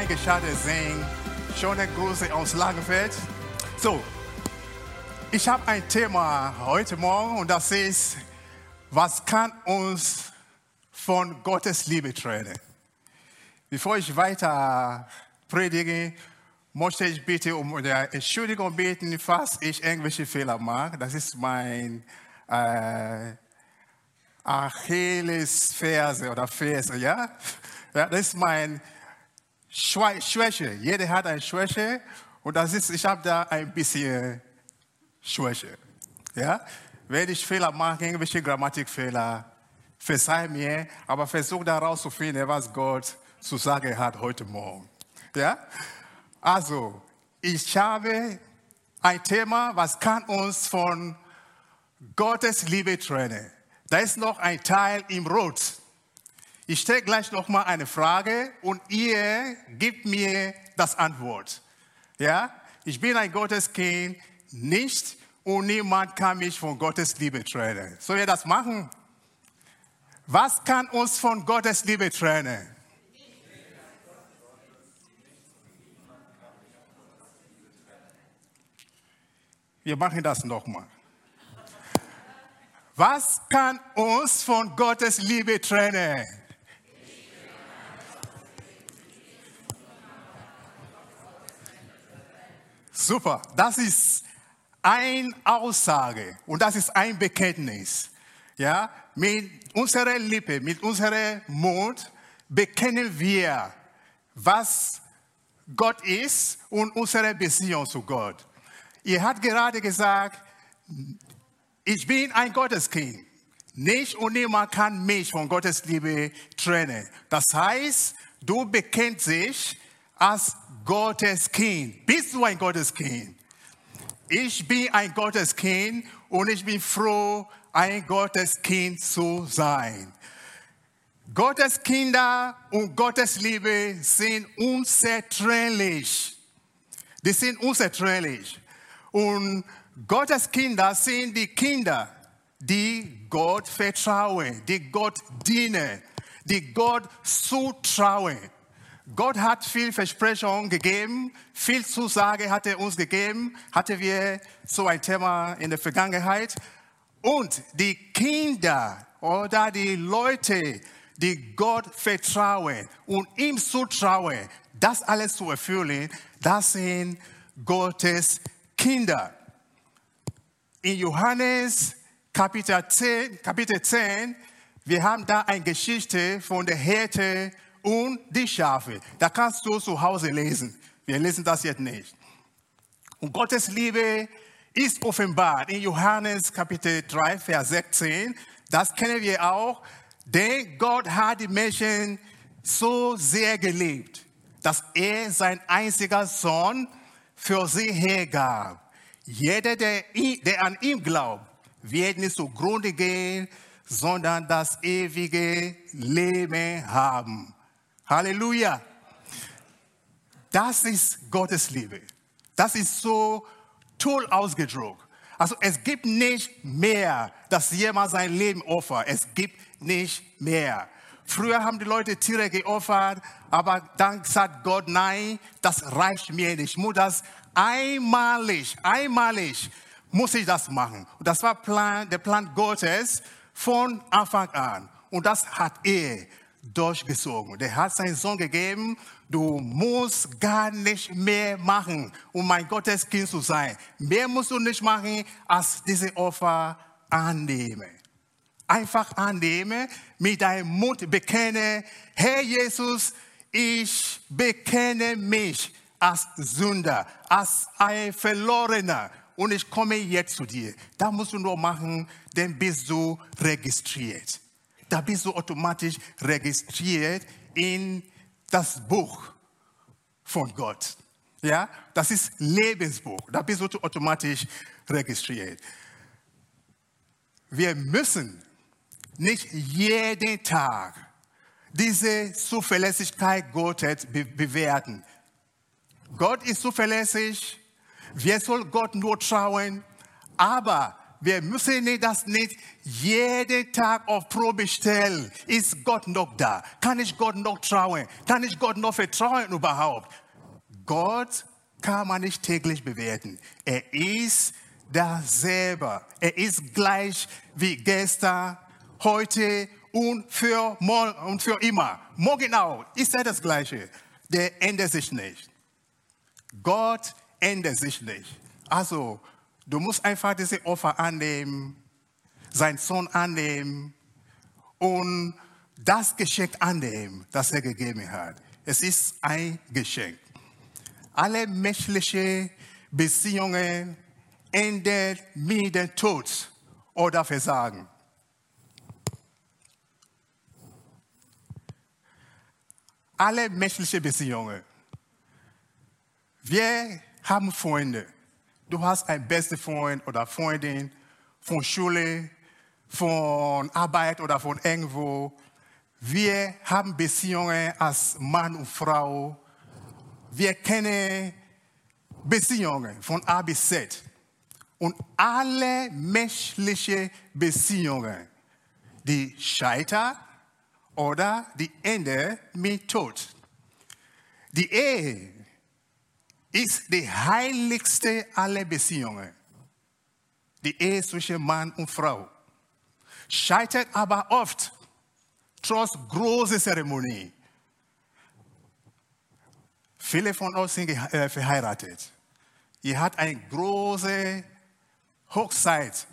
eingeschaltet sind, schöne Grüße aus Langenfeld. So, ich habe ein Thema heute Morgen und das ist, was kann uns von Gottes Liebe trennen? Bevor ich weiter predige, möchte ich bitte um Entschuldigung bitten, falls ich irgendwelche Fehler mache. Das ist mein äh, Achillesferse oder Ferse, ja? ja? Das ist mein Schwäche. Jeder hat eine Schwäche und das ist, ich habe da ein bisschen Schwäche. Ja? Wenn ich Fehler mache, irgendwelche Grammatikfehler, verzeih mir, aber versuch da rauszufinden, was Gott zu sagen hat heute Morgen. Ja? Also, ich habe ein Thema, was kann uns von Gottes Liebe trennen. Da ist noch ein Teil im Rot. Ich stelle gleich noch mal eine Frage und ihr gebt mir das Antwort. Ja? Ich bin ein Gotteskind, nicht und niemand kann mich von Gottes Liebe trennen. Soll wir das machen? Was kann uns von Gottes Liebe trennen? Wir machen das nochmal. Was kann uns von Gottes Liebe trennen? Super, das ist eine Aussage und das ist ein Bekenntnis. Ja, mit unserer Lippe, mit unserem Mund bekennen wir, was Gott ist und unsere Beziehung zu Gott. Ihr habt gerade gesagt, ich bin ein Gotteskind. Nicht und niemand kann mich von Gottes Liebe trennen. Das heißt, du bekennst dich als Gotteskind. Bist du ein Gotteskind? Ich bin ein Gotteskind und ich bin froh, ein Gotteskind zu sein. Gottes Kinder und Gottes Liebe sind unzertrennlich. Die sind unzertrennlich. Und Gottes Kinder sind die Kinder, die Gott vertrauen, die Gott dienen, die Gott zutrauen. Gott hat viel Versprechungen gegeben, viel Zusage hat er uns gegeben, hatte wir so ein Thema in der Vergangenheit. Und die Kinder oder die Leute, die Gott vertrauen und ihm zutrauen, das alles zu erfüllen, das sind Gottes Kinder. In Johannes Kapitel 10, Kapitel 10, wir haben da eine Geschichte von der Hirte und die Schafe. Da kannst du zu Hause lesen. Wir lesen das jetzt nicht. Und Gottes Liebe ist offenbart in Johannes Kapitel 3, Vers 16. Das kennen wir auch. Denn Gott hat die Menschen so sehr geliebt, dass er sein einziger Sohn für sie hergab. Jeder, der, der an ihm glaubt, wird nicht zugrunde gehen, sondern das ewige Leben haben. Halleluja. Das ist Gottes Liebe. Das ist so toll ausgedrückt. Also es gibt nicht mehr, dass jemand sein Leben opfert. Es gibt nicht mehr. Früher haben die Leute Tiere geopfert, aber dann sagt Gott, nein, das reicht mir nicht. Ich muss das einmalig, einmalig muss ich das machen. Und das war Plan, der Plan Gottes von Anfang an. Und das hat er durchgezogen. Der hat seinen Sohn gegeben, du musst gar nicht mehr machen, um mein Gottes Kind zu sein. Mehr musst du nicht machen, als diese Opfer annehmen. Einfach annehmen, mit deinem Mund bekenne, Herr Jesus, ich bekenne mich als Sünder, als ein Verlorener und ich komme jetzt zu dir. Da musst du nur machen, dann bist du registriert. Da bist du automatisch registriert in das Buch von Gott. Ja, das ist Lebensbuch. Da bist du automatisch registriert. Wir müssen nicht jeden Tag diese Zuverlässigkeit Gottes bewerten. Gott ist zuverlässig, wir sollen Gott nur trauen, aber wir müssen das nicht jeden Tag auf Probe stellen. Ist Gott noch da? Kann ich Gott noch trauen? Kann ich Gott noch vertrauen überhaupt? Gott kann man nicht täglich bewerten. Er ist da selber. Er ist gleich wie gestern, heute und für, und für immer. Morgen auch ist er das Gleiche. Der ändert sich nicht. Gott ändert sich nicht. Also, du musst einfach diese Opfer annehmen, seinen Sohn annehmen und das Geschenk annehmen, das er gegeben hat. Es ist ein Geschenk. Alle menschlichen Beziehungen enden mit dem Tod oder Versagen. Alle menschlichen Beziehungen. Wir haben Freunde. Du hast einen besten Freund oder Freundin von Schule, von Arbeit oder von irgendwo. Wir haben Beziehungen als Mann und Frau. Wir kennen Beziehungen von A bis Z. Und alle menschlichen Beziehungen, die scheitern oder die enden mit Tod. Die Ehe ist die heiligste aller Beziehungen. Die Ehe zwischen Mann und Frau. Scheitert aber oft, trotz großer Zeremonie. Viele von uns sind äh, verheiratet. Ihr habt eine große Hochzeit,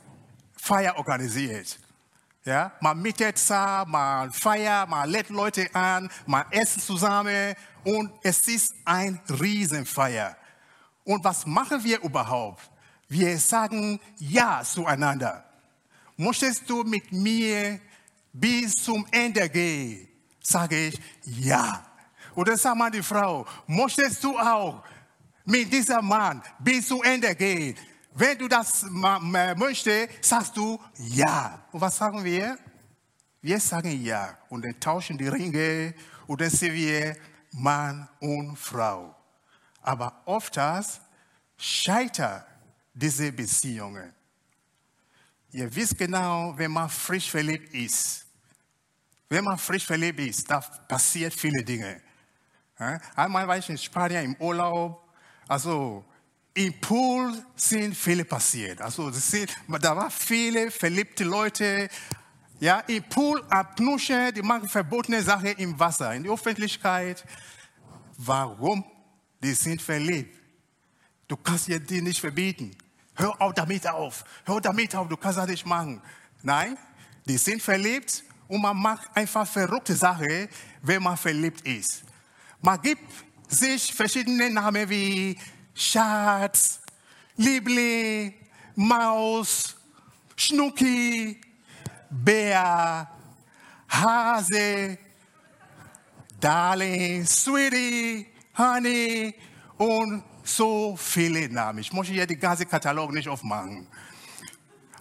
Feier organisiert. Ja, man mietet da, man feiert, man lädt Leute an, man essen zusammen und es ist ein Riesenfeier. Und was machen wir überhaupt? Wir sagen Ja zueinander. Möchtest du mit mir bis zum Ende gehen? Sage ich Ja. Oder sagt man die Frau, möchtest du auch mit diesem Mann bis zum Ende gehen? Wenn du das möchtest, sagst du ja. Und was sagen wir? Wir sagen ja. Und dann tauschen die Ringe und dann sehen wir Mann und Frau. Aber oftmals scheitern diese Beziehungen. Ihr wisst genau, wenn man frisch verliebt ist, wenn man frisch verliebt ist, da passiert viele Dinge. Einmal war ich in Spanien im Urlaub, also im Pool sind viele passiert. Also sind, da waren viele verliebte Leute. Ja, im Pool abknuschen, die machen verbotene Sachen im Wasser, in der Öffentlichkeit. Warum? Die sind verliebt. Du kannst dir die nicht verbieten. Hör auch damit auf. Hör damit auf, du kannst das nicht machen. Nein, die sind verliebt und man macht einfach verrückte Sachen, wenn man verliebt ist. Man gibt sich verschiedene Namen wie Schatz, Liebling, Maus, Schnucki, Bär, Hase, Darling, Sweetie, Honey und so viele Namen. Ich möchte hier den ganzen Katalog nicht aufmachen.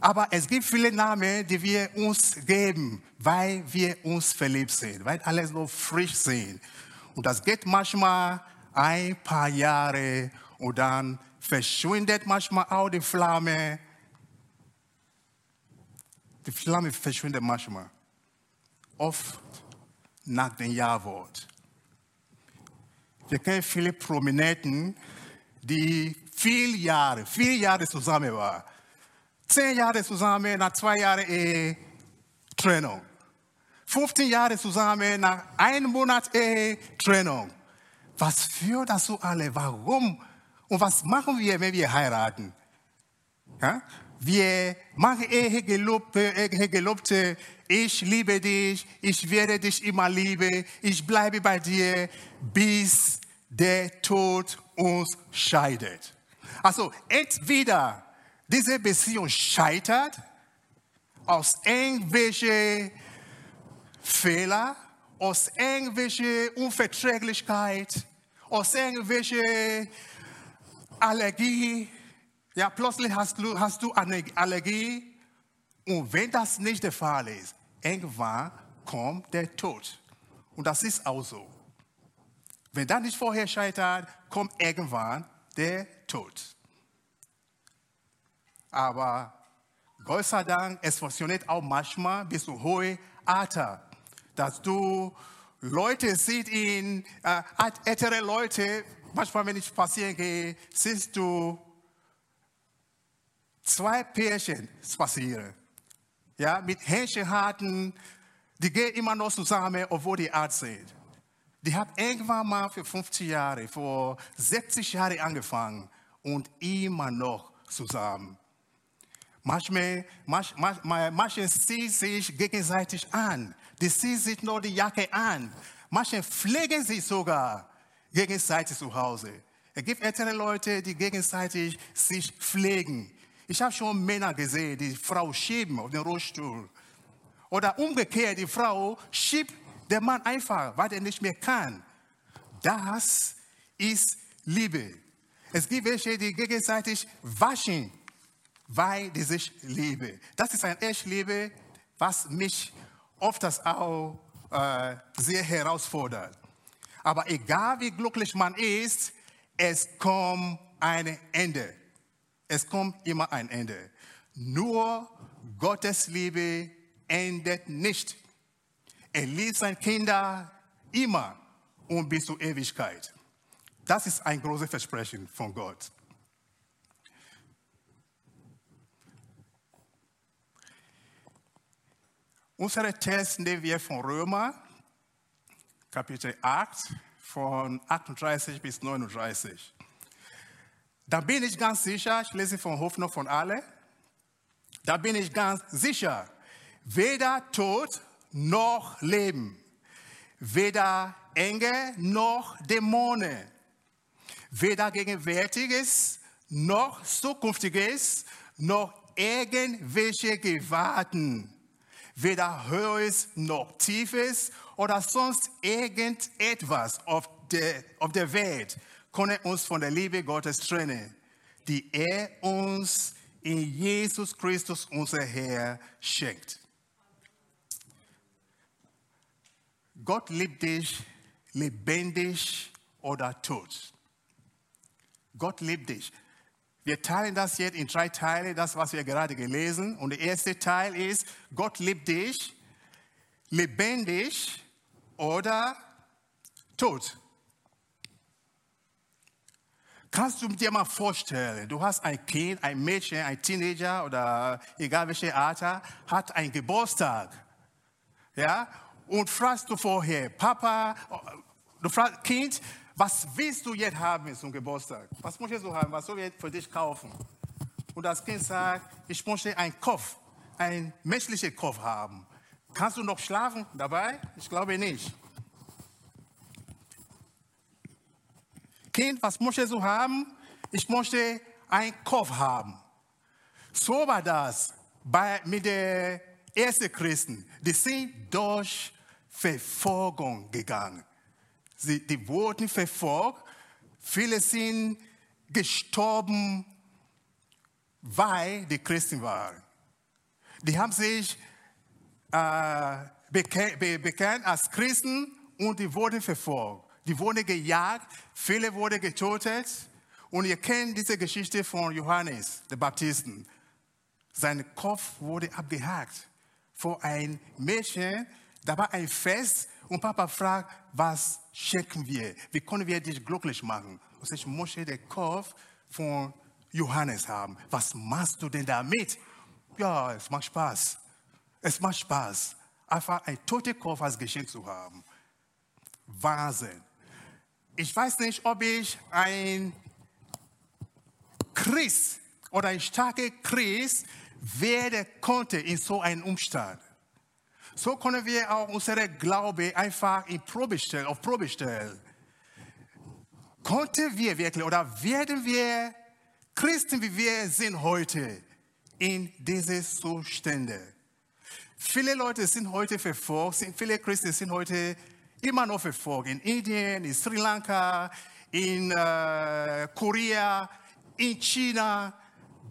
Aber es gibt viele Namen, die wir uns geben, weil wir uns verliebt sind, weil alles so frisch sind. Und das geht manchmal ein paar Jahre und dann verschwindet manchmal auch die Flamme. Die Flamme verschwindet manchmal. Oft nach dem Jawort. Wir kennen viele Prominenten, die viele Jahre, viele Jahre zusammen waren. Zehn Jahre zusammen, nach zwei Jahren Ehe, Trennung. 15 Jahre zusammen, nach einem Monat Ehe, Trennung. Was führt so alle? Warum und was machen wir, wenn wir heiraten? Ja? Wir machen Ehegelobte, ich liebe dich, ich werde dich immer lieben, ich bleibe bei dir, bis der Tod uns scheidet. Also entweder diese Beziehung scheitert aus irgendwelchen Fehlern, aus irgendwelchen Unverträglichkeit, aus irgendwelchen Allergie. Ja, plötzlich hast du, hast du eine Allergie. Und wenn das nicht der Fall ist, irgendwann kommt der Tod. Und das ist auch so. Wenn das nicht vorher scheitert, kommt irgendwann der Tod. Aber Gott sei Dank, es funktioniert auch manchmal bis zu hohe Alter, dass du Leute siehst in, äh, ältere Leute, manchmal wenn ich spazieren gehe, siehst du zwei Pärchen spazieren. Ja, mit Händchenhalten, die gehen immer noch zusammen, obwohl die alt sind. Die haben irgendwann mal für 50 Jahre, vor 60 Jahren angefangen und immer noch zusammen. Manchmal, manchmal, manche ziehen sich gegenseitig an. Die ziehen sich nur die Jacke an. Manche pflegen sich sogar gegenseitig zu Hause. Es gibt ältere Leute, die gegenseitig sich pflegen. Ich habe schon Männer gesehen, die Frau schieben auf den Rollstuhl. Oder umgekehrt, die Frau schiebt den Mann einfach, weil er nicht mehr kann. Das ist Liebe. Es gibt welche, die gegenseitig waschen, weil die sich lieben. Das ist ein echt Liebe, was mich oft auch äh, sehr herausfordert. Aber egal wie glücklich man ist, es kommt ein Ende. Es kommt immer ein Ende. Nur Gottes Liebe endet nicht. Er liebt seine Kinder immer und bis zur Ewigkeit. Das ist ein großes Versprechen von Gott. Unsere Text nehmen wir von Römer, Kapitel 8, von 38 bis 39. Da bin ich ganz sicher, ich lese von Hoffnung von alle, da bin ich ganz sicher, weder Tod noch Leben, weder Engel noch Dämonen, weder Gegenwärtiges noch Zukünftiges, noch irgendwelche Gewalten, weder Höheres noch Tiefes oder sonst irgendetwas auf der, auf der Welt konnte uns von der Liebe Gottes trennen, die er uns in Jesus Christus, unser Herr, schenkt. Gott liebt dich lebendig oder tot. Gott liebt dich. Wir teilen das jetzt in drei Teile, das, was wir gerade gelesen. Und der erste Teil ist, Gott liebt dich lebendig oder tot. Kannst du dir mal vorstellen, du hast ein Kind, ein Mädchen, ein Teenager oder egal welche Alter, hat einen Geburtstag. Ja? Und fragst du vorher, Papa, du fragst Kind, was willst du jetzt haben zum Geburtstag? Was möchtest du haben? Was soll ich für dich kaufen? Und das Kind sagt, ich möchte einen Kopf, einen menschlichen Kopf haben. Kannst du noch schlafen dabei? Ich glaube nicht. Kind, was möchtest du haben? Ich möchte einen Kopf haben. So war das bei, mit den ersten Christen. Die sind durch Verfolgung gegangen. Sie, die wurden verfolgt. Viele sind gestorben, weil die Christen waren. Die haben sich äh, bekannt als Christen und die wurden verfolgt. Die wurden gejagt, viele wurden getötet. Und ihr kennt diese Geschichte von Johannes, der Baptisten. Sein Kopf wurde abgehakt vor ein Mädchen. Da war ein Fest und Papa fragt, was schenken wir? Wie können wir dich glücklich machen? Und ich möchte den Kopf von Johannes haben. Was machst du denn damit? Ja, es macht Spaß. Es macht Spaß, einfach ein toter Kopf als Geschenk zu haben. Wahnsinn ich weiß nicht, ob ich ein Christ oder ein starker Christ werden konnte in so einem Umstand. So können wir auch unsere Glaube einfach in Probe stellen, auf Probe stellen. Konnten wir wirklich oder werden wir Christen, wie wir sind heute, in diese Zustände? Viele Leute sind heute verfolgt, viele Christen sind heute verfolgt immer noch verfolgt. In Indien, in Sri Lanka, in äh, Korea, in China.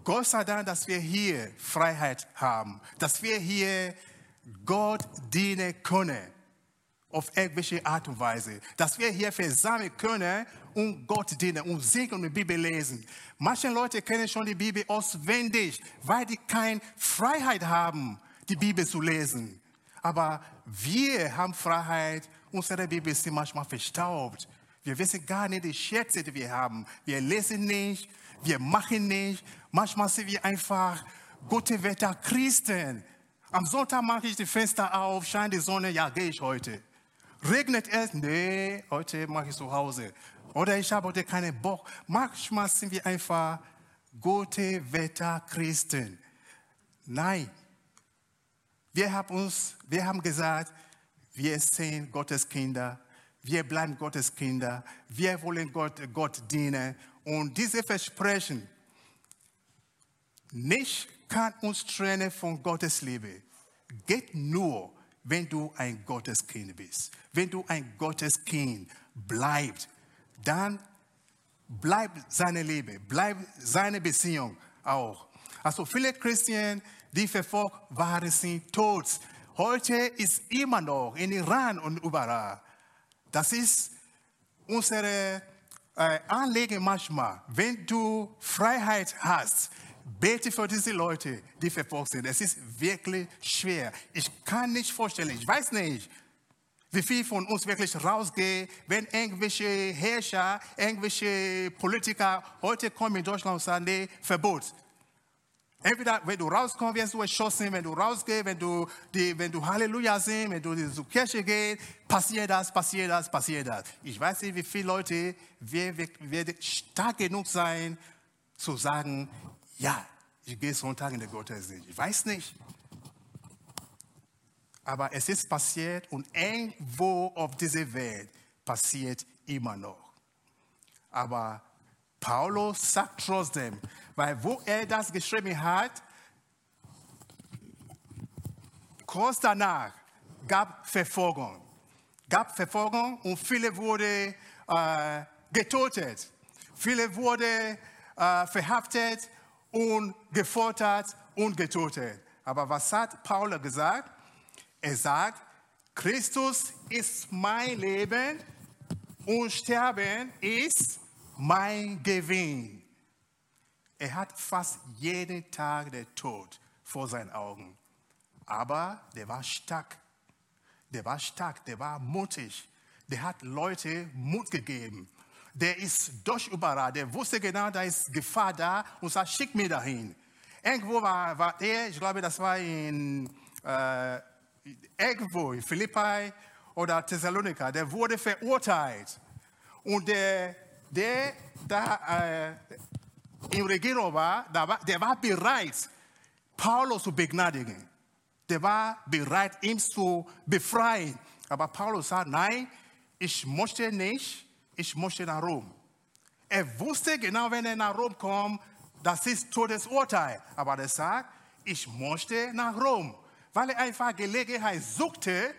Gott sei Dank, dass wir hier Freiheit haben, dass wir hier Gott dienen können auf irgendwelche Art und Weise, dass wir hier versammeln können und Gott dienen und singen und die Bibel lesen. Manche Leute kennen schon die Bibel auswendig, weil die keine Freiheit haben, die Bibel zu lesen. Aber wir haben Freiheit, unsere Bibel ist manchmal verstaubt. Wir wissen gar nicht die Schätze, die wir haben. Wir lesen nicht, wir machen nicht. Manchmal sind wir einfach gute Wetter Christen. Am Sonntag mache ich die Fenster auf, scheint die Sonne, ja, gehe ich heute. Regnet es? Nee, heute mache ich zu Hause. Oder ich habe heute keinen Bock. Manchmal sind wir einfach gute Wetter Christen. Nein. Wir haben uns, wir haben gesagt, wir sind Gottes Kinder. Wir bleiben Gottes Kinder. Wir wollen Gott, Gott dienen. Und diese Versprechen nicht kann uns trennen von Gottes Liebe. Geht nur, wenn du ein Gotteskind bist. Wenn du ein Gotteskind bleibst, dann bleibt seine Liebe, bleibt seine Beziehung auch. Also viele Christen, die verfolgt waren, sind tot. Heute ist immer noch in Iran und überall das ist unsere äh, Anliegen manchmal. Wenn du Freiheit hast, bete für diese Leute, die verfolgt sind. Es ist wirklich schwer. Ich kann nicht vorstellen, ich weiß nicht, wie viel von uns wirklich rausgehen, wenn irgendwelche Herrscher, irgendwelche Politiker heute kommen in Deutschland und sagen, nee, Verbot. Entweder, wenn du rauskommst, wirst du erschossen, wenn du rausgehst, wenn du, die, wenn du Halleluja singst, wenn du zur Kirche gehst, passiert das, passiert das, passiert das. Ich weiß nicht, wie viele Leute werden stark genug sein, zu sagen, ja, ich gehe Sonntag in den Gottesdienst. Ich weiß nicht. Aber es ist passiert und irgendwo auf dieser Welt passiert immer noch. Aber Paulus sagt trotzdem, weil wo er das geschrieben hat, kurz danach gab Verfolgung. Gab Verfolgung und viele wurden äh, getötet. Viele wurden äh, verhaftet und gefoltert und getötet. Aber was hat Paulus gesagt? Er sagt, Christus ist mein Leben und Sterben ist mein Gewinn. Er hat fast jeden Tag den Tod vor seinen Augen. Aber der war stark. Der war stark, der war mutig. Der hat Leute Mut gegeben. Der ist durch überall. Der wusste genau, da ist Gefahr da und sagt, schick mir dahin. Irgendwo war, war er, ich glaube, das war in, äh, irgendwo in Philippi oder Thessalonika, der wurde verurteilt. Und der, der da, äh, in Regierung war, der war bereit, Paulus zu begnadigen. Der war bereit, ihn zu befreien. Aber Paulus sagt, nein, ich möchte nicht, ich möchte nach Rom. Er wusste genau, wenn er nach Rom kommt, das ist Todesurteil. Aber er sagt, ich möchte nach Rom, weil er einfach Gelegenheit suchte,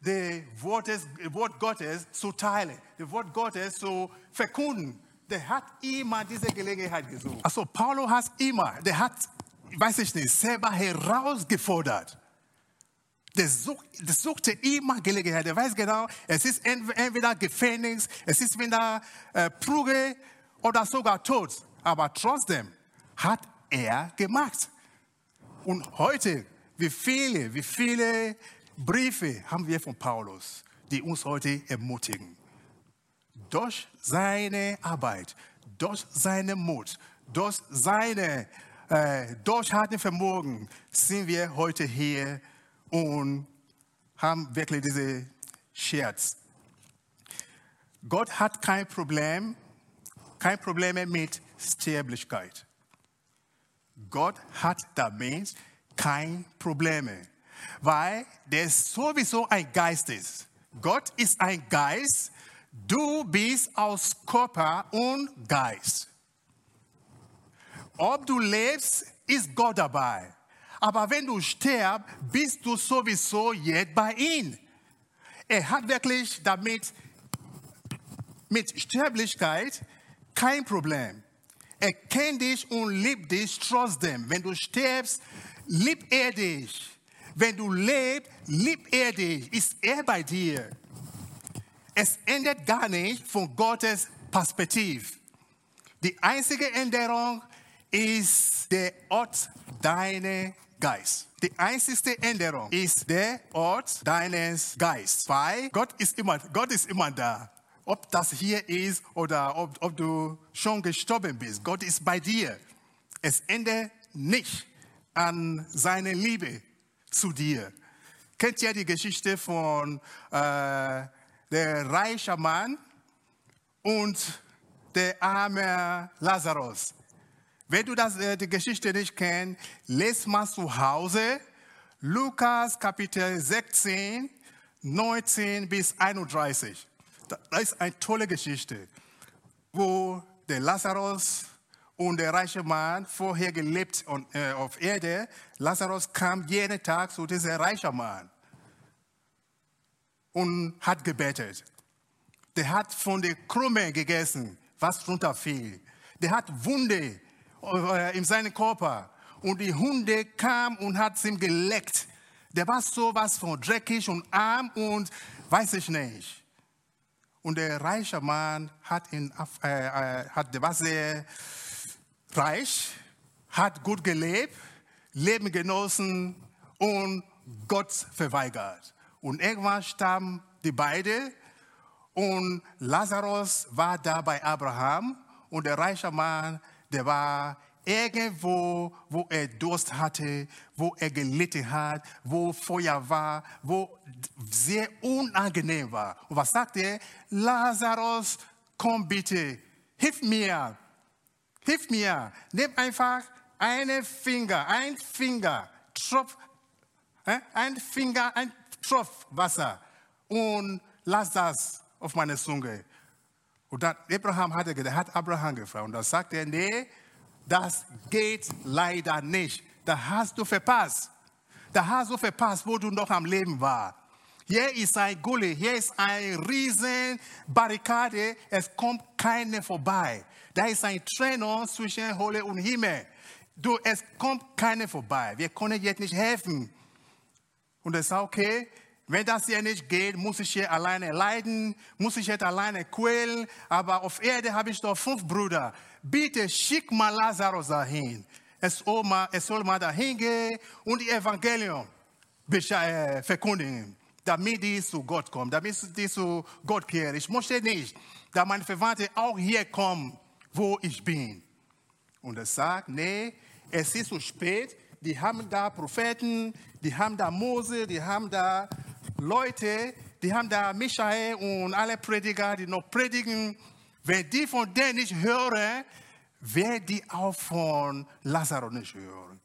das Wort, Gottes zu teilen, das Wort Gottes zu verkunden der hat immer diese Gelegenheit gesucht. Also Paulo hat immer, der hat, weiß ich nicht, selber herausgefordert. Der, such, der suchte immer Gelegenheit. Der weiß genau, es ist entweder Gefängnis, es ist wieder äh, Prügel oder sogar Tod. Aber trotzdem hat er gemacht. Und heute, wie viele, wie viele Briefe haben wir von Paulus, die uns heute ermutigen durch seine Arbeit, durch seinen Mut, durch seine äh, Durchhaltevermögen sind wir heute hier und haben wirklich diese Scherz. Gott hat kein Problem, kein Problem mit Sterblichkeit. Gott hat damit kein Problem, weil der sowieso ein Geist ist. Gott ist ein Geist Du bist aus Körper und Geist. Ob du lebst, ist Gott dabei. Aber wenn du stirbst, bist du sowieso jetzt bei ihm. Er hat wirklich damit, mit Sterblichkeit kein Problem. Er kennt dich und liebt dich trotzdem. Wenn du stirbst, liebt er dich. Wenn du lebst, liebt er dich. Ist er bei dir. Es endet gar nicht von Gottes Perspektive. Die einzige Änderung ist der Ort deines Geist. Die einzige Änderung ist der Ort deines Geistes. Weil Gott ist immer, Gott ist immer da. Ob das hier ist oder ob, ob du schon gestorben bist. Gott ist bei dir. Es ändert nicht an seine Liebe zu dir. Kennt ihr die Geschichte von äh, der reichen Mann und der arme Lazarus? Wenn du das, äh, die Geschichte nicht kennst, lest mal zu Hause Lukas Kapitel 16, 19 bis 31. Das ist eine tolle Geschichte, wo der Lazarus und der reiche Mann vorher gelebt äh, auf Erde. Lazarus kam jeden Tag zu diesem reichen Mann und hat gebetet. Der hat von der Krumme gegessen, was runterfiel. Der hat Wunde äh, in seinem Körper und die Hunde kamen und hat ihm geleckt. Der war so was von dreckig und arm und weiß ich nicht. Und der reiche Mann hat, ihn, äh, äh, hat der war sehr reich, hat gut gelebt, Leben genossen und Gott verweigert. Und irgendwann starben die beiden und Lazarus war da bei Abraham und der reiche Mann, der war irgendwo, wo er Durst hatte, wo er gelitten hat, wo Feuer war, wo sehr unangenehm war. Und was sagt er? Lazarus, komm bitte, hilf mir, hilf mir. Nimm einfach einen Finger, ein Finger, Tropf, ein Finger, ein Tropf Wasser und lass das auf meine Zunge. Und dann Abraham hatte, der hat Abraham gefragt und dann sagt er, nee, das geht leider nicht. Da hast du verpasst. Da hast du verpasst, wo du noch am Leben warst. Hier ist ein Gully, hier ist eine riesen Barrikade, es kommt keine vorbei. Da ist ein Trennung zwischen Hölle und Himmel. Du, es kommt keine vorbei. Wir können jetzt nicht helfen. Und er sagt, okay, wenn das hier nicht geht, muss ich hier alleine leiden, muss ich jetzt alleine quälen. Aber auf Erde habe ich doch fünf Brüder. Bitte schick mal Lazarus dahin. Es soll mal, es soll mal dahin gehen und die Evangelium äh, verkündigen, damit die zu Gott kommen, damit die zu Gott kehren. Ich möchte nicht, dass meine Verwandte auch hier kommen, wo ich bin. Und er sagt, nee, es ist zu spät. Die haben da Propheten, die haben da Mose, die haben da Leute, die haben da Michael und alle Prediger, die noch predigen. Wenn die von denen nicht hören, werden die auch von Lazarus nicht hören.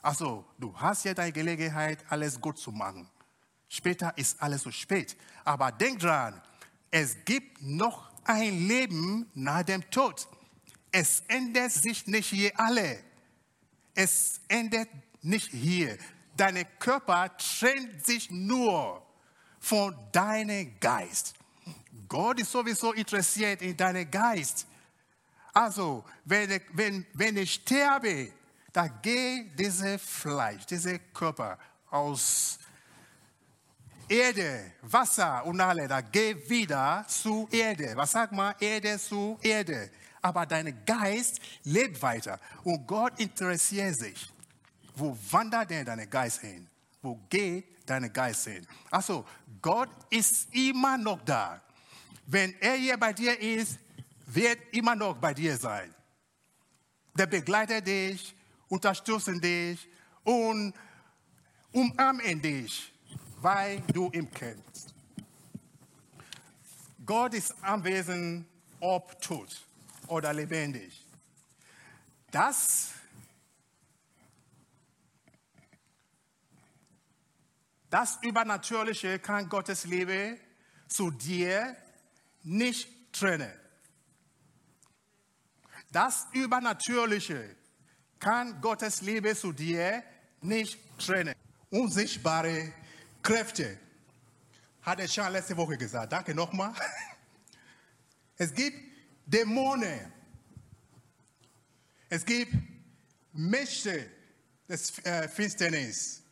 Also, du hast ja deine Gelegenheit, alles gut zu machen. Später ist alles zu spät. Aber denk dran, es gibt noch ein Leben nach dem Tod. Es ändert sich nicht hier alle. Es ändert nicht hier. Dein Körper trennt sich nur von deinem Geist. Gott ist sowieso interessiert in deinem Geist. Also, wenn, wenn, wenn ich sterbe, da geht dieses Fleisch, dieser Körper aus Erde, Wasser und alle, da geht wieder zu Erde. Was sagt man? Erde zu Erde. Aber dein Geist lebt weiter und Gott interessiert sich. Wo wandert denn dein Geist hin? Wo geht dein Geist hin? Also, Gott ist immer noch da. Wenn er hier bei dir ist, wird immer noch bei dir sein. Der begleitet dich, unterstützt dich und umarmt dich, weil du ihn kennst. Gott ist anwesend, ob tot oder lebendig. Das Das Übernatürliche kann Gottes Liebe zu dir nicht trennen. Das Übernatürliche kann Gottes Liebe zu dir nicht trennen. Unsichtbare Kräfte, hat er schon letzte Woche gesagt. Danke nochmal. Es gibt Dämonen. Es gibt Mächte des äh, Finsternis.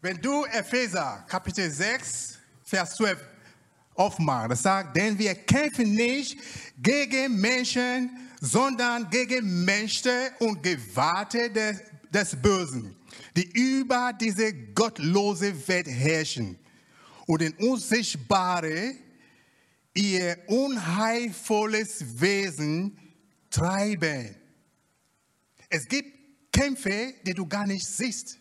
Wenn du Epheser Kapitel 6, Vers 12 aufmachen. Das sagt, denn wir kämpfen nicht gegen Menschen, sondern gegen Mächte und Gewarte des, des Bösen, die über diese gottlose Welt herrschen und in unsichtbare, ihr unheilvolles Wesen treiben. Es gibt Kämpfe, die du gar nicht siehst.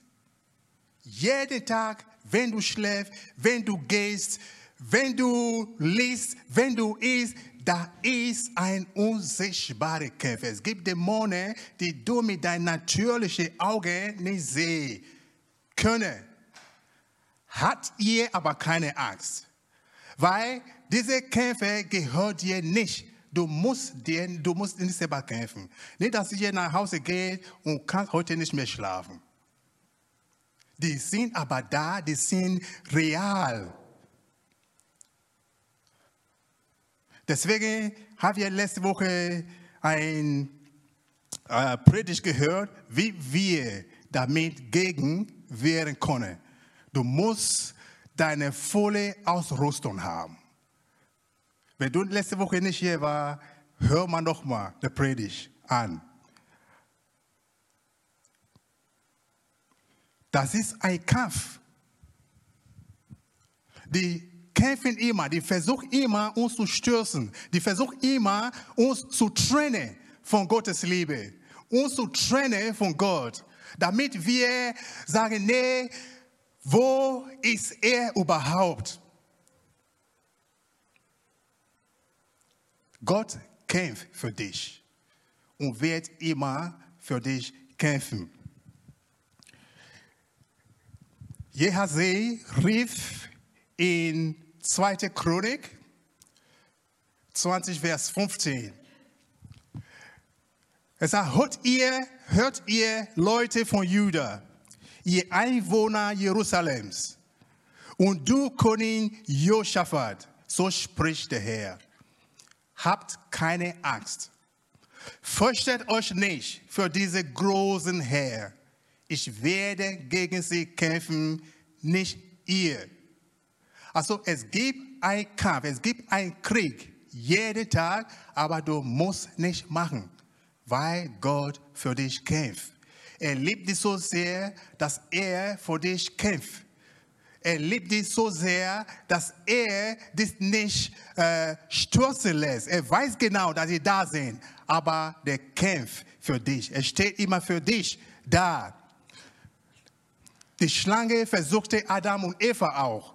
Jeden Tag, wenn du schläfst, wenn du gehst, wenn du liest, wenn du isst, da ist ein unsichtbarer Kämpfer. Es gibt Dämonen, die du mit deinen natürlichen Augen nicht sehen können. Hat ihr aber keine Angst, weil diese Kämpfe gehört dir nicht. Du musst, dir, du musst nicht selber kämpfen. Nicht, dass ihr nach Hause geht und kannst heute nicht mehr schlafen. Die sind aber da, die sind real. Deswegen haben wir letzte Woche ein äh, Predigt gehört, wie wir damit gegen wehren können. Du musst deine volle Ausrüstung haben. Wenn du letzte Woche nicht hier war, hör mal nochmal die Predigt an. Das ist ein Kampf. Die kämpfen immer, die versuchen immer, uns zu stürzen. Die versuchen immer, uns zu trennen von Gottes Liebe. Uns zu trennen von Gott. Damit wir sagen, nee, wo ist er überhaupt? Gott kämpft für dich und wird immer für dich kämpfen. Jehazee rief in 2. Chronik 20, Vers 15. Es sagt, hört ihr, hört ihr Leute von Juda, ihr Einwohner Jerusalems, und du König Josaphat, so spricht der Herr. Habt keine Angst. Fürchtet euch nicht für diese großen Herr. Ich werde gegen sie kämpfen, nicht ihr. Also es gibt einen Kampf, es gibt einen Krieg jeden Tag, aber du musst nicht machen, weil Gott für dich kämpft. Er liebt dich so sehr, dass er für dich kämpft. Er liebt dich so sehr, dass er dich nicht äh, stürzen lässt. Er weiß genau, dass sie da sind, aber der kämpft für dich. Er steht immer für dich da. Die Schlange versuchte Adam und Eva auch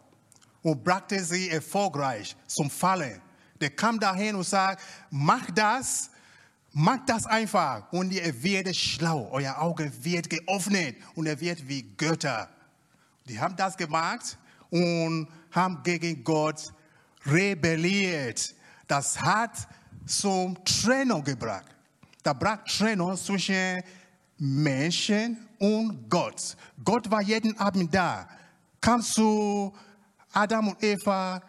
und brachte sie erfolgreich zum Fallen. Der kam dahin und sagte, mach das, mach das einfach und ihr werdet schlau, euer Auge wird geöffnet und ihr werdet wie Götter. Die haben das gemacht und haben gegen Gott rebelliert. Das hat zum Trennung gebracht. Da brach Trennung zwischen Menschen und Gott. Gott war jeden Abend da, kam zu Adam und Eva,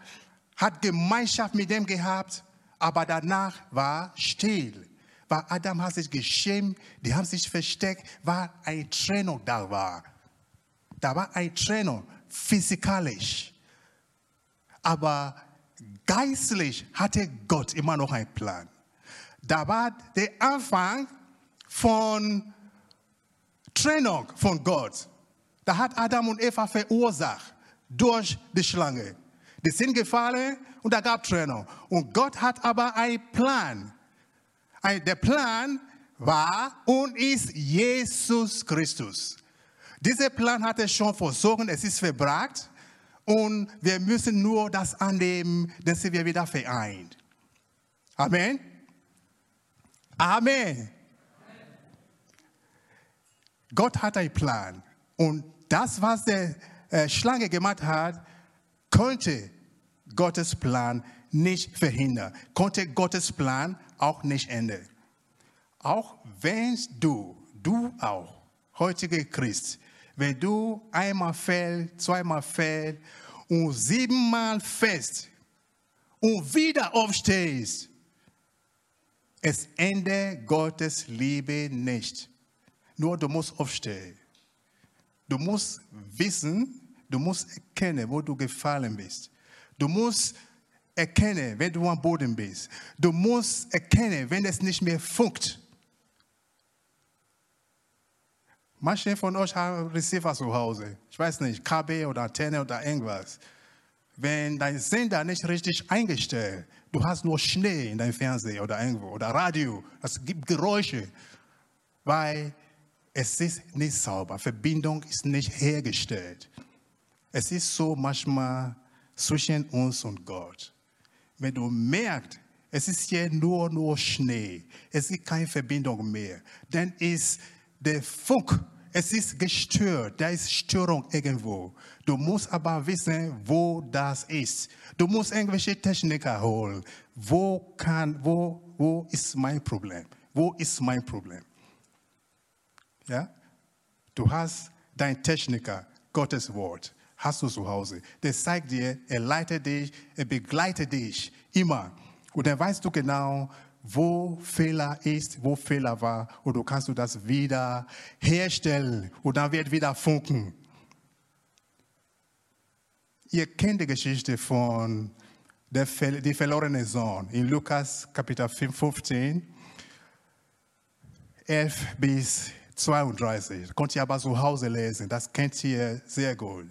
hat Gemeinschaft mit dem gehabt, aber danach war still. Weil Adam hat sich geschämt, die haben sich versteckt, weil eine Trennung da war. Da war eine Trennung, physikalisch. Aber geistlich hatte Gott immer noch einen Plan. Da war der Anfang von Trennung von Gott. Da hat Adam und Eva verursacht durch die Schlange. Die sind gefallen und da gab Trennung. Und Gott hat aber einen Plan. Der Plan war und ist Jesus Christus. Dieser Plan hat er schon versorgt, es ist verbracht und wir müssen nur das annehmen, sind wir wieder vereint. Amen. Amen. Gott hat einen Plan und das, was der äh, Schlange gemacht hat, konnte Gottes Plan nicht verhindern, konnte Gottes Plan auch nicht ändern. Auch wenn du, du auch, heutige Christ, wenn du einmal fällst, zweimal fällst und siebenmal fest und wieder aufstehst, es endet Gottes Liebe nicht. Nur du musst aufstehen. Du musst wissen, du musst erkennen, wo du gefallen bist. Du musst erkennen, wenn du am Boden bist. Du musst erkennen, wenn es nicht mehr funkt. Manche von euch haben Receiver zu Hause. Ich weiß nicht, KB oder Antenne oder irgendwas. Wenn dein Sender nicht richtig eingestellt, du hast nur Schnee in deinem Fernseher oder irgendwo oder Radio, es gibt Geräusche, weil es ist nicht sauber. Verbindung ist nicht hergestellt. Es ist so manchmal zwischen uns und Gott. Wenn du merkst, es ist hier nur, nur Schnee, es gibt keine Verbindung mehr, dann ist der Funk, es ist gestört, da ist Störung irgendwo. Du musst aber wissen, wo das ist. Du musst irgendwelche Techniker holen. Wo kann, wo, wo ist mein Problem? Wo ist mein Problem? Ja? Du hast dein Techniker, Gottes Wort, hast du zu Hause. Der zeigt dir, er leitet dich, er begleitet dich immer. Und dann weißt du genau, wo Fehler ist, wo Fehler war, und du kannst du das wieder herstellen und dann wird wieder funken. Ihr kennt die Geschichte von der, die verlorene Sohn in Lukas Kapitel 15, 11 bis 32. Könnt ihr aber zu Hause lesen, das kennt ihr sehr gut.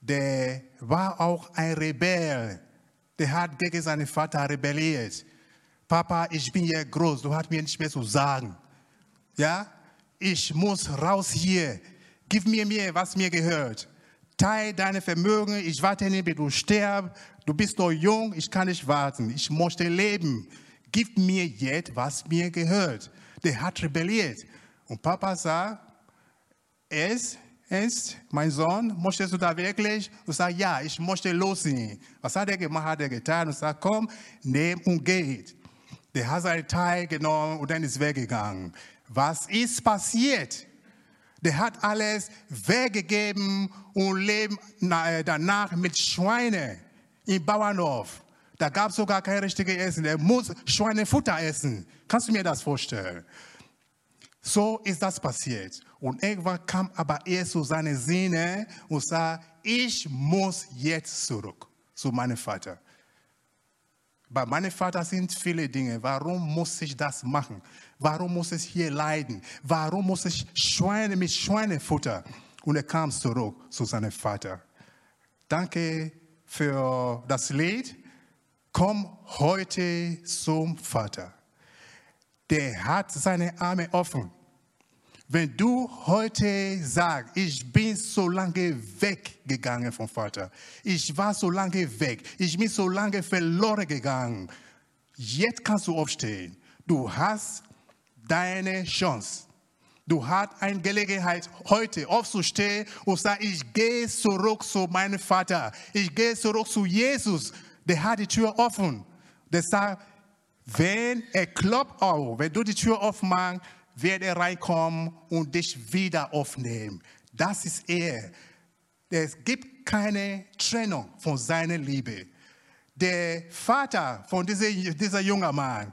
Der war auch ein Rebell, der hat gegen seinen Vater rebelliert. Papa, ich bin hier groß, du hast mir nicht mehr zu sagen. Ja, ich muss raus hier. Gib mir mir, was mir gehört. Teil deine Vermögen, ich warte nicht, bis du stirbst. Du bist noch jung, ich kann nicht warten. Ich möchte leben. Gib mir jetzt, was mir gehört. Der hat rebelliert. Und Papa sagt, es ist, mein Sohn, möchtest du da wirklich? Und sagt, ja, ich möchte losziehen. Was hat er gemacht? Hat er getan und sagt, komm, nimm und geht. Der hat seinen Teil genommen und dann ist weggegangen. Was ist passiert? Der hat alles weggegeben und lebt äh, danach mit Schweine im Bauernhof. Da gab es sogar kein richtiges Essen. Er muss Schweinefutter essen. Kannst du mir das vorstellen? So ist das passiert. Und irgendwann kam aber er zu seinen Sinne und sagte, ich muss jetzt zurück zu meinem Vater. Bei meinem Vater sind viele Dinge. Warum muss ich das machen? Warum muss ich hier leiden? Warum muss ich Schweine mit Schweinefutter? Und er kam zurück zu seinem Vater. Danke für das Lied. Komm heute zum Vater. Der hat seine Arme offen. Wenn du heute sagst, ich bin so lange weggegangen vom Vater, ich war so lange weg, ich bin so lange verloren gegangen, jetzt kannst du aufstehen. Du hast deine Chance. Du hast eine Gelegenheit, heute aufzustehen und sagen, ich gehe zurück zu meinem Vater. Ich gehe zurück zu Jesus. Der hat die Tür offen. Der sagt, wenn er klopft auf, wenn du die Tür aufmachst, wird er reinkommen und dich wieder aufnehmen. Das ist er. Es gibt keine Trennung von seiner Liebe. Der Vater von diesem dieser jungen Mann,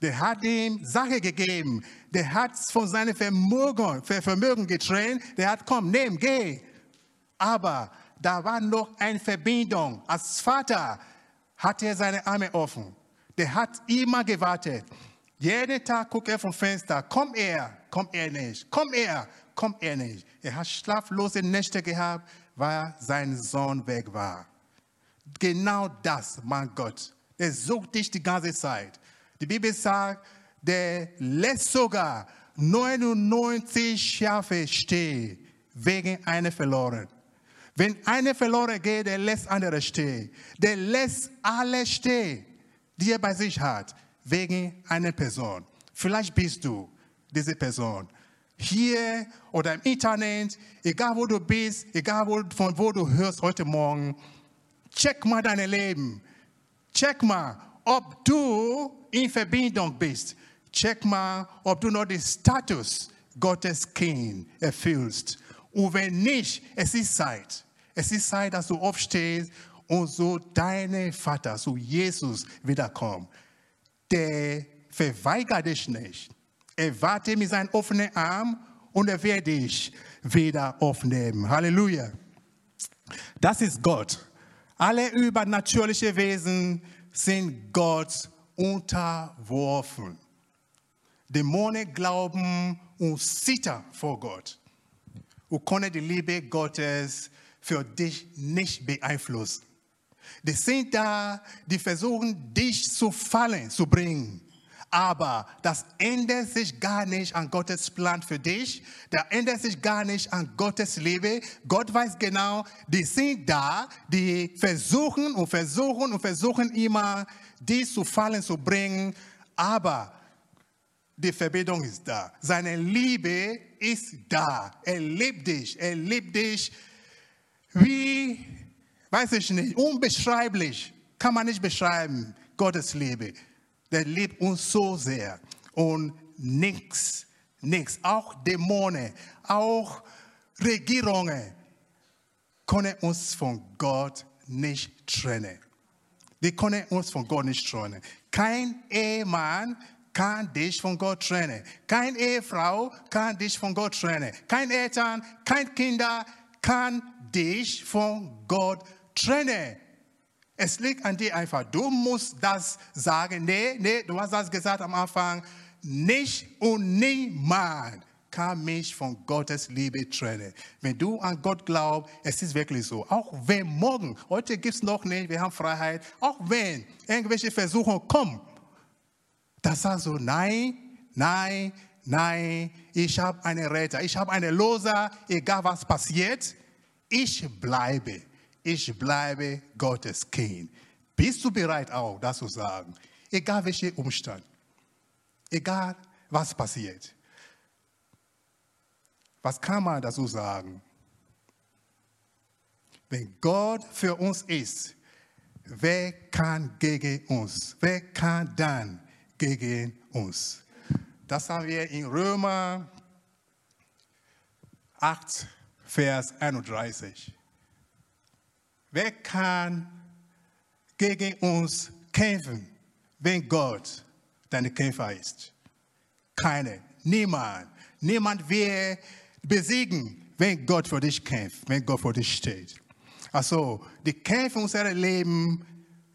der hat ihm Sache gegeben. Der hat von seinem Vermögen, Vermögen getrennt. Der hat, komm, nimm, geh. Aber da war noch eine Verbindung. Als Vater hat er seine Arme offen. Der hat immer gewartet. Jeden Tag guckt er vom Fenster, kommt er, kommt er nicht, kommt er, kommt er nicht. Er hat schlaflose Nächte gehabt, weil sein Sohn weg war. Genau das, mein Gott. Er sucht dich die ganze Zeit. Die Bibel sagt, der lässt sogar 99 Schafe stehen, wegen einer verloren. Wenn eine verloren geht, der lässt andere stehen. Der lässt alle stehen, die er bei sich hat wegen einer Person. Vielleicht bist du diese Person. Hier oder im Internet, egal wo du bist, egal wo, von wo du hörst heute Morgen, check mal dein Leben. Check mal, ob du in Verbindung bist. Check mal, ob du noch den Status Gottes Kind erfüllst. Und wenn nicht, es ist Zeit. Es ist Zeit, dass du aufstehst und so deine Vater, so Jesus wiederkommt der verweigert dich nicht. Er wartet mit seinen offenen Armen und er wird dich wieder aufnehmen. Halleluja. Das ist Gott. Alle übernatürlichen Wesen sind Gott unterworfen. Dämonen glauben und zittern vor Gott und können die Liebe Gottes für dich nicht beeinflussen. Die sind da, die versuchen, dich zu fallen zu bringen. Aber das ändert sich gar nicht an Gottes Plan für dich. Da ändert sich gar nicht an Gottes Liebe. Gott weiß genau, die sind da, die versuchen und versuchen und versuchen immer, dich zu fallen zu bringen. Aber die Verbindung ist da. Seine Liebe ist da. Er liebt dich. Er liebt dich wie, weiß ich nicht, unbeschreiblich. Kann man nicht beschreiben. Gottes Liebe. Der liebt uns so sehr. Und nichts, nichts, auch Dämonen, auch Regierungen können uns von Gott nicht trennen. Die können uns von Gott nicht trennen. Kein Ehemann kann dich von Gott trennen. Keine Ehefrau kann dich von Gott trennen. Kein Eltern, kein Kinder kann dich von Gott trennen. Es liegt an dir einfach. Du musst das sagen. Nee, nee, du hast das gesagt am Anfang. Nicht und niemand kann mich von Gottes Liebe trennen. Wenn du an Gott glaubst, es ist wirklich so. Auch wenn morgen, heute gibt es noch nicht, wir haben Freiheit, auch wenn irgendwelche Versuchungen kommen, da sagst du, nein, nein, nein, ich habe einen Retter, ich habe einen Loser, egal was passiert, ich bleibe, ich bleibe Gottes Kind. Bist du bereit auch, das zu sagen? Egal welcher Umstand, egal was passiert. Was kann man dazu sagen? Wenn Gott für uns ist, wer kann gegen uns? Wer kann dann gegen uns. Das haben wir in Römer 8, Vers 31. Wer kann gegen uns kämpfen, wenn Gott dein Kämpfer ist? Keine, niemand. Niemand will besiegen, wenn Gott für dich kämpft, wenn Gott für dich steht. Also, die Kämpfe unseres Lebens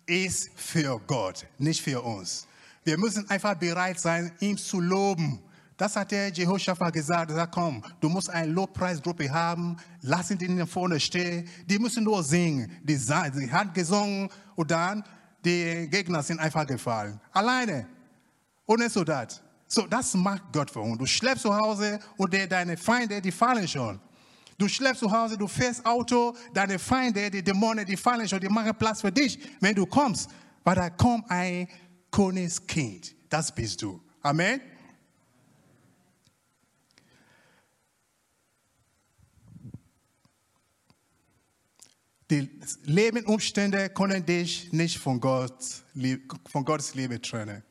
ist für Gott, nicht für uns. Wir müssen einfach bereit sein, ihn zu loben. Das hat der Jehoshaphat gesagt. Er sagt, komm, du musst eine Lobpreisgruppe haben. Lass ihn vorne stehen. Die müssen nur singen. Die, die hat gesungen und dann die Gegner sind einfach gefallen. Alleine. Ohne Soldat. So, das macht Gott für uns. Du schleppst zu Hause und deine Feinde, die fallen schon. Du schleppst zu Hause, du fährst Auto, deine Feinde, die Dämonen, die fallen schon, die machen Platz für dich, wenn du kommst. Weil da kommt ein Königskind. Das bist du. Amen. Die Lebensumstände können dich nicht von, Gott, von Gottes Liebe trennen.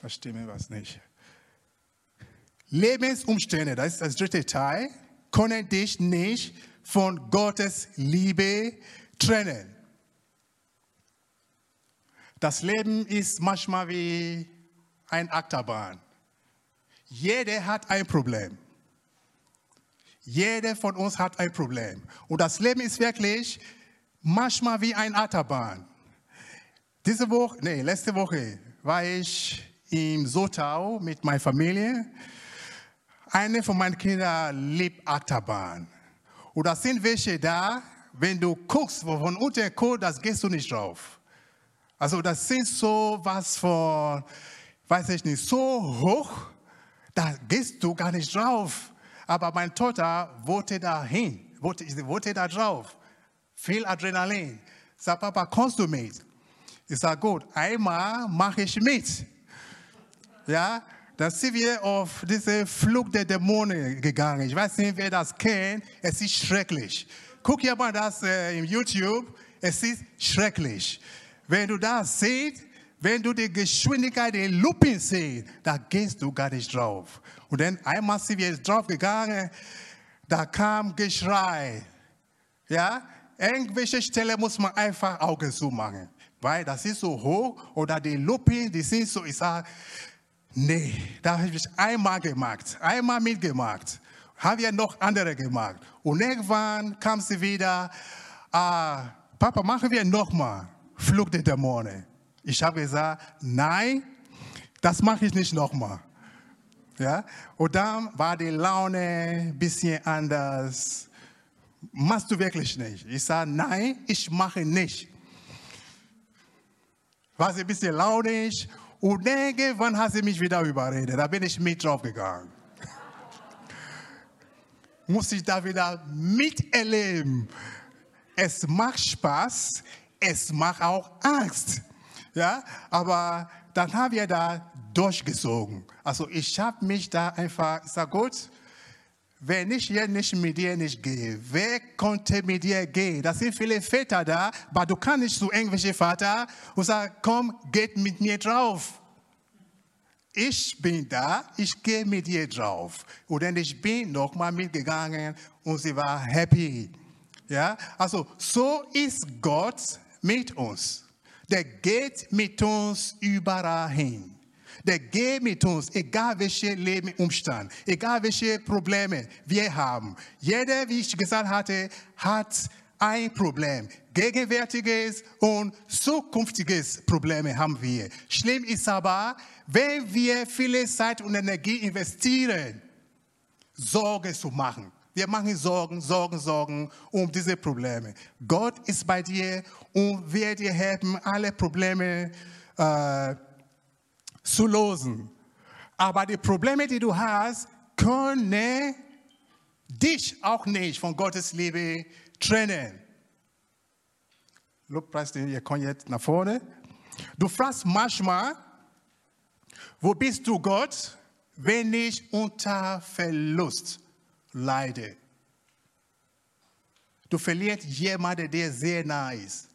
Verstehe mir was nicht. Lebensumstände, das ist das dritte Teil, können dich nicht von Gottes Liebe trennen. Das Leben ist manchmal wie ein Achterbahn. Jeder hat ein Problem. Jeder von uns hat ein Problem. Und das Leben ist wirklich manchmal wie ein Achterbahn. Diese Woche, nee, letzte Woche war ich im Sotau mit meiner Familie. Eine von meinen Kindern liebt Achterbahn. Und da sind welche da, wenn du guckst, von unten guckst, das gehst du nicht drauf. Also das sind so was von, weiß ich nicht, so hoch, da gehst du gar nicht drauf. Aber mein Tochter wollte da hin, wollte, wollte da drauf. Viel Adrenalin. Sag, Papa, kommst du mit? Ich sage, gut, einmal mache ich mit. Ja, dann sind wir auf diese Flug der Dämonen gegangen. Ich weiß nicht, wer das kennt. Es ist schrecklich. Guck hier mal das äh, im YouTube. Es ist schrecklich. Wenn du das siehst, wenn du die Geschwindigkeit der Lupin siehst, da gehst du gar nicht drauf. Und dann einmal sind wir drauf gegangen, da kam Geschrei. Ja, irgendwelche Stelle muss man einfach Augen zumachen, weil das ist so hoch oder die Lupin, die sind so, ich sage, Nee, da habe ich einmal gemacht, einmal mitgemacht. Haben wir noch andere gemacht. Und irgendwann kam sie wieder, ah, Papa, machen wir nochmal. Flug der Dämonen. Ich habe gesagt, nein, das mache ich nicht nochmal. Ja? Und dann war die Laune ein bisschen anders. Machst du wirklich nicht? Ich sage, nein, ich mache nicht. War sie ein bisschen launig und denke, wann hat sie mich wieder überredet? Da bin ich mit drauf gegangen. Muss ich da wieder miterleben. Es macht Spaß, es macht auch Angst. Ja, aber dann haben wir da durchgezogen. Also ich habe mich da einfach, ich sage gut, wenn ich hier nicht mit dir nicht gehe, wer konnte mit dir gehen? Da sind viele Väter da, aber du kannst nicht zu irgendwelchen Vater und sagen, komm, geht mit mir drauf. Ich bin da, ich gehe mit dir drauf. Und dann ich bin nochmal mitgegangen und sie war happy. Ja, also so ist Gott mit uns. Der geht mit uns überall hin. Der geht mit uns, egal welche Lebensumstand, egal welche Probleme wir haben. Jeder, wie ich gesagt hatte, hat ein Problem. Gegenwärtiges und zukünftiges Probleme haben wir. Schlimm ist aber, wenn wir viele Zeit und Energie investieren, Sorge zu machen. Wir machen Sorgen, Sorgen, Sorgen um diese Probleme. Gott ist bei dir und wird dir helfen, alle Probleme äh, zu lösen. Aber die Probleme, die du hast, können dich auch nicht von Gottes Liebe trennen. Lobpreis, ihr kommt jetzt nach vorne. Du fragst manchmal, wo bist du Gott, wenn ich unter Verlust leide? Du verlierst jemanden, der sehr nah ist,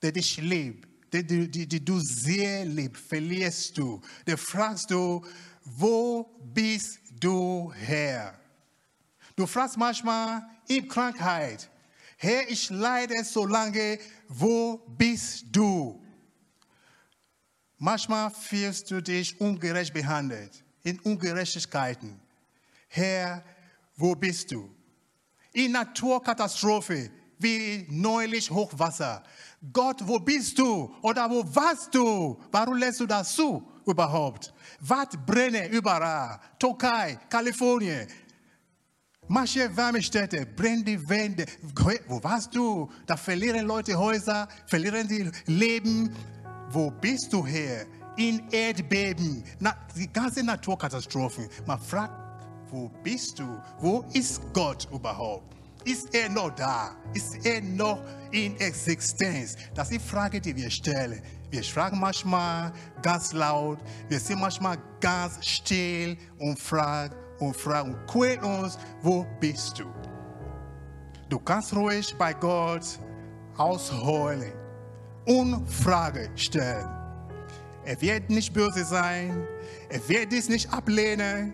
der dich liebt, die, die, die du sehr liebst, verlierst du. Da fragst du, wo bist du Herr? Du fragst manchmal in Krankheit, Herr, ich leide so lange, wo bist du? Manchmal fühlst du dich ungerecht behandelt, in Ungerechtigkeiten. Herr, wo bist du? In Naturkatastrophe, wie neulich Hochwasser. Gott, wo bist du? Oder wo warst du? Warum lässt du das zu überhaupt? Was brennt überall? Türkei, Kalifornien. Manche warme Städte brennen die Wände. Wo warst du? Da verlieren Leute Häuser, verlieren die Leben. Wo bist du her? In Erdbeben, na, die ganze Naturkatastrophen. Man fragt, wo bist du? Wo ist Gott überhaupt? Ist er noch da? Ist er noch in Existenz? Das ist die Frage, die wir stellen. Wir fragen manchmal ganz laut, wir sind manchmal ganz still und fragen und fragen und quälen uns, wo bist du? Du kannst ruhig bei Gott ausheulen und Frage stellen. Er wird nicht böse sein, er wird dies nicht ablehnen,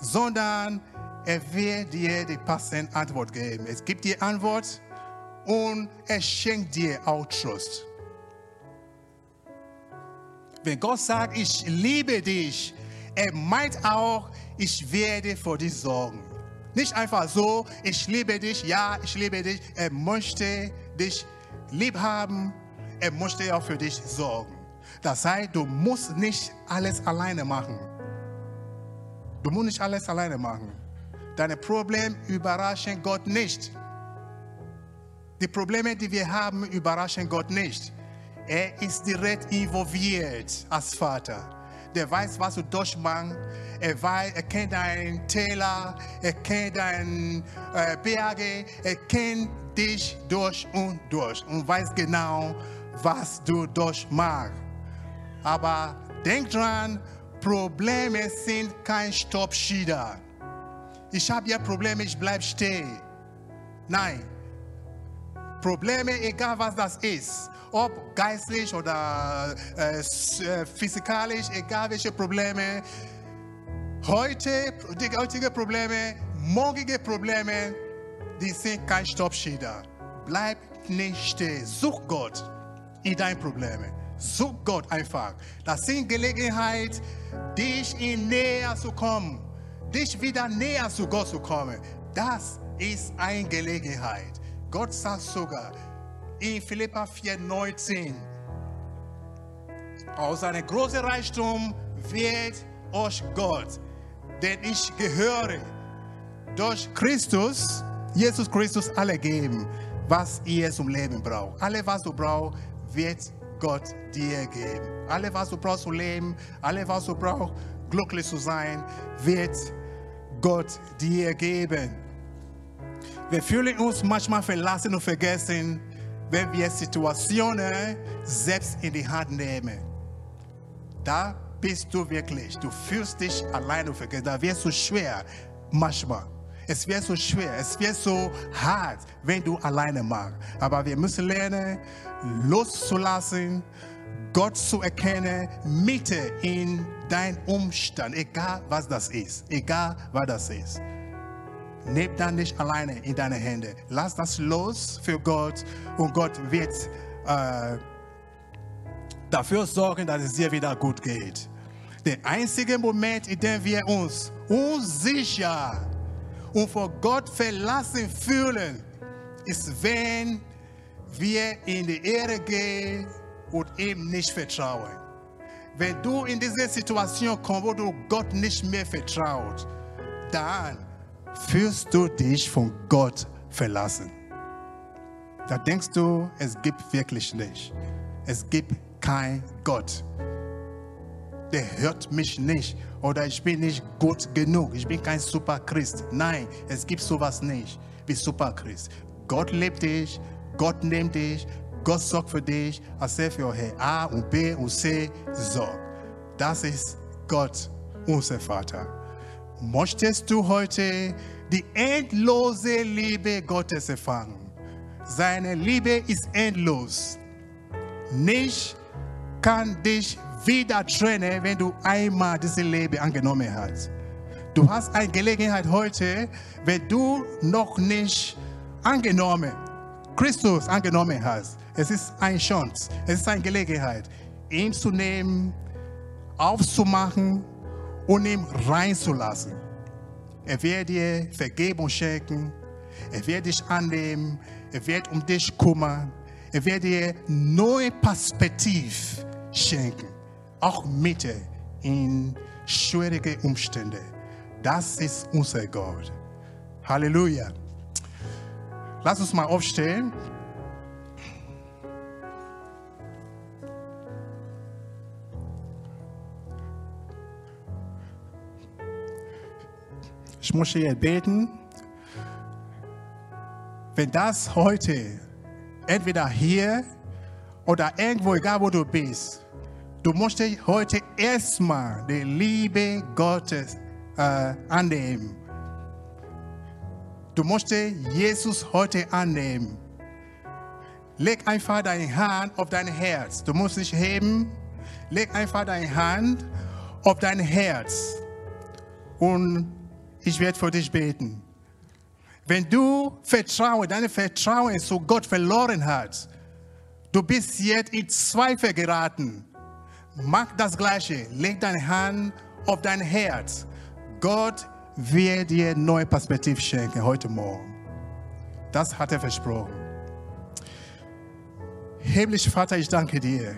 sondern er wird dir die passende Antwort geben. Es gibt dir Antwort und er schenkt dir auch Trost. Wenn Gott sagt, ich liebe dich, er meint auch, ich werde für dich sorgen. Nicht einfach so, ich liebe dich, ja, ich liebe dich. Er möchte dich lieb haben, er möchte auch für dich sorgen. Das heißt, du musst nicht alles alleine machen. Du musst nicht alles alleine machen. Deine Probleme überraschen Gott nicht. Die Probleme, die wir haben, überraschen Gott nicht. Er ist direkt involviert als Vater. Der weiß, was du durchmachst. Er, weiß, er kennt deinen Täler, er kennt deine äh, Berge, er kennt dich durch und durch und weiß genau, was du durchmachst. Aber denk dran, Probleme sind kein Stoppschieder ich habe ja Probleme, ich bleibe stehen. Nein. Probleme, egal was das ist, ob geistlich oder äh, äh, physikalisch, egal welche Probleme, heute, die heutigen Probleme, morgige Probleme, die sind kein Stoppschilder. Bleib nicht stehen. Such Gott in deinen Problemen. Such Gott einfach. Das sind Gelegenheit, dich in näher zu kommen, dich wieder näher zu Gott zu kommen. Das ist eine Gelegenheit. Gott sagt sogar in Philippa 4,19, aus seinem großen Reichtum wird euch Gott, denn ich gehöre durch Christus, Jesus Christus, alle geben, was ihr zum Leben braucht. Alle, was du brauchst, wird Gott dir geben. Alle, was du brauchst zu leben, alle, was du brauchst, glücklich zu sein, wird Gott dir geben. Wir fühlen uns manchmal verlassen und vergessen, wenn wir Situationen selbst in die Hand nehmen. Da bist du wirklich, du fühlst dich alleine und vergessen. Da wird es so schwer manchmal. Es wird so schwer, es wird so hart, wenn du alleine machst. Aber wir müssen lernen, loszulassen, Gott zu erkennen, Mitte in dein Umstand, egal was das ist, egal was das ist. Nimm dann nicht alleine in deine Hände. Lass das los für Gott und Gott wird äh, dafür sorgen, dass es dir wieder gut geht. Der einzige Moment, in dem wir uns unsicher und vor Gott verlassen fühlen, ist, wenn wir in die Ehre gehen und ihm nicht vertrauen. Wenn du in diese Situation kommst, wo du Gott nicht mehr vertraut, dann fühlst du dich von Gott verlassen. Da denkst du, es gibt wirklich nicht. Es gibt kein Gott. Der hört mich nicht oder ich bin nicht gut genug. Ich bin kein Superchrist. Nein, es gibt sowas nicht wie Superchrist. Gott lebt dich, Gott nimmt dich, Gott sorgt für dich, als er für A und B und C sorgt. Das ist Gott, unser Vater. Möchtest du heute die endlose Liebe Gottes erfahren? Seine Liebe ist endlos. Nicht kann dich wieder trennen, wenn du einmal diese Leben angenommen hast. Du hast eine Gelegenheit heute, wenn du noch nicht angenommen, Christus angenommen hast. Es ist eine Chance, es ist eine Gelegenheit, ihn zu nehmen, aufzumachen und ihn reinzulassen. Er wird dir Vergebung schenken, er wird dich annehmen, er wird um dich kümmern, er wird dir neue Perspektive schenken auch Mitte in schwierige Umstände. Das ist unser Gott. Halleluja. Lass uns mal aufstehen. Ich muss hier beten. Wenn das heute entweder hier oder irgendwo, egal wo du bist, Du musst heute erstmal die Liebe Gottes äh, annehmen. Du musst Jesus heute annehmen. Leg einfach deine Hand auf dein Herz. Du musst dich heben. Leg einfach deine Hand auf dein Herz. Und ich werde für dich beten. Wenn du Vertrauen, deine Vertrauen zu Gott verloren hast, du bist jetzt in Zweifel geraten Mach das Gleiche. Leg deine Hand auf dein Herz. Gott wird dir neue Perspektive schenken heute Morgen. Das hat er versprochen. Himmlischer Vater, ich danke dir.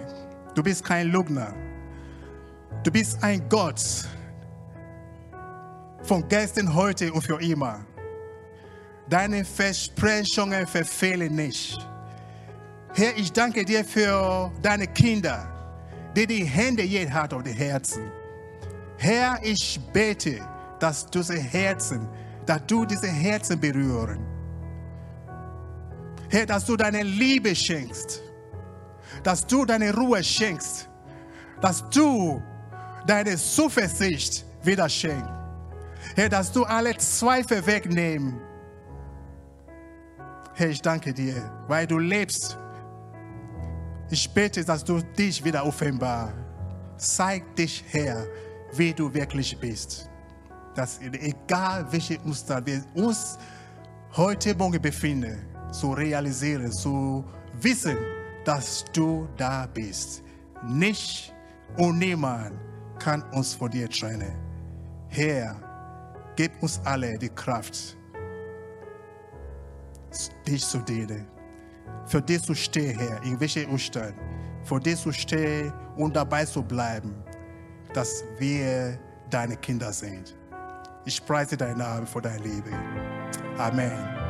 Du bist kein Lügner. Du bist ein Gott von gestern, heute und für immer. Deine Versprechungen verfehlen nicht. Herr, ich danke dir für deine Kinder der die Hände je hat auf die Herzen. Herr, ich bete, dass du diese Herzen, dass du diese Herzen berühren. Herr, dass du deine Liebe schenkst, dass du deine Ruhe schenkst, dass du deine Zuversicht wieder schenkst. Herr, dass du alle Zweifel wegnehmen. Herr, ich danke dir, weil du lebst ich bete, dass du dich wieder offenbar. Zeig dich her, wie du wirklich bist. Dass egal welche Umstand wir uns heute Morgen befinden, zu realisieren, zu wissen, dass du da bist. Nicht und niemand kann uns von dir trennen. Herr, gib uns alle die Kraft, dich zu dienen. Für dich zu stehen, Herr, in welchen Umständen. Für dich zu stehen und dabei zu bleiben, dass wir deine Kinder sind. Ich preise deinen Namen für deine Liebe. Amen.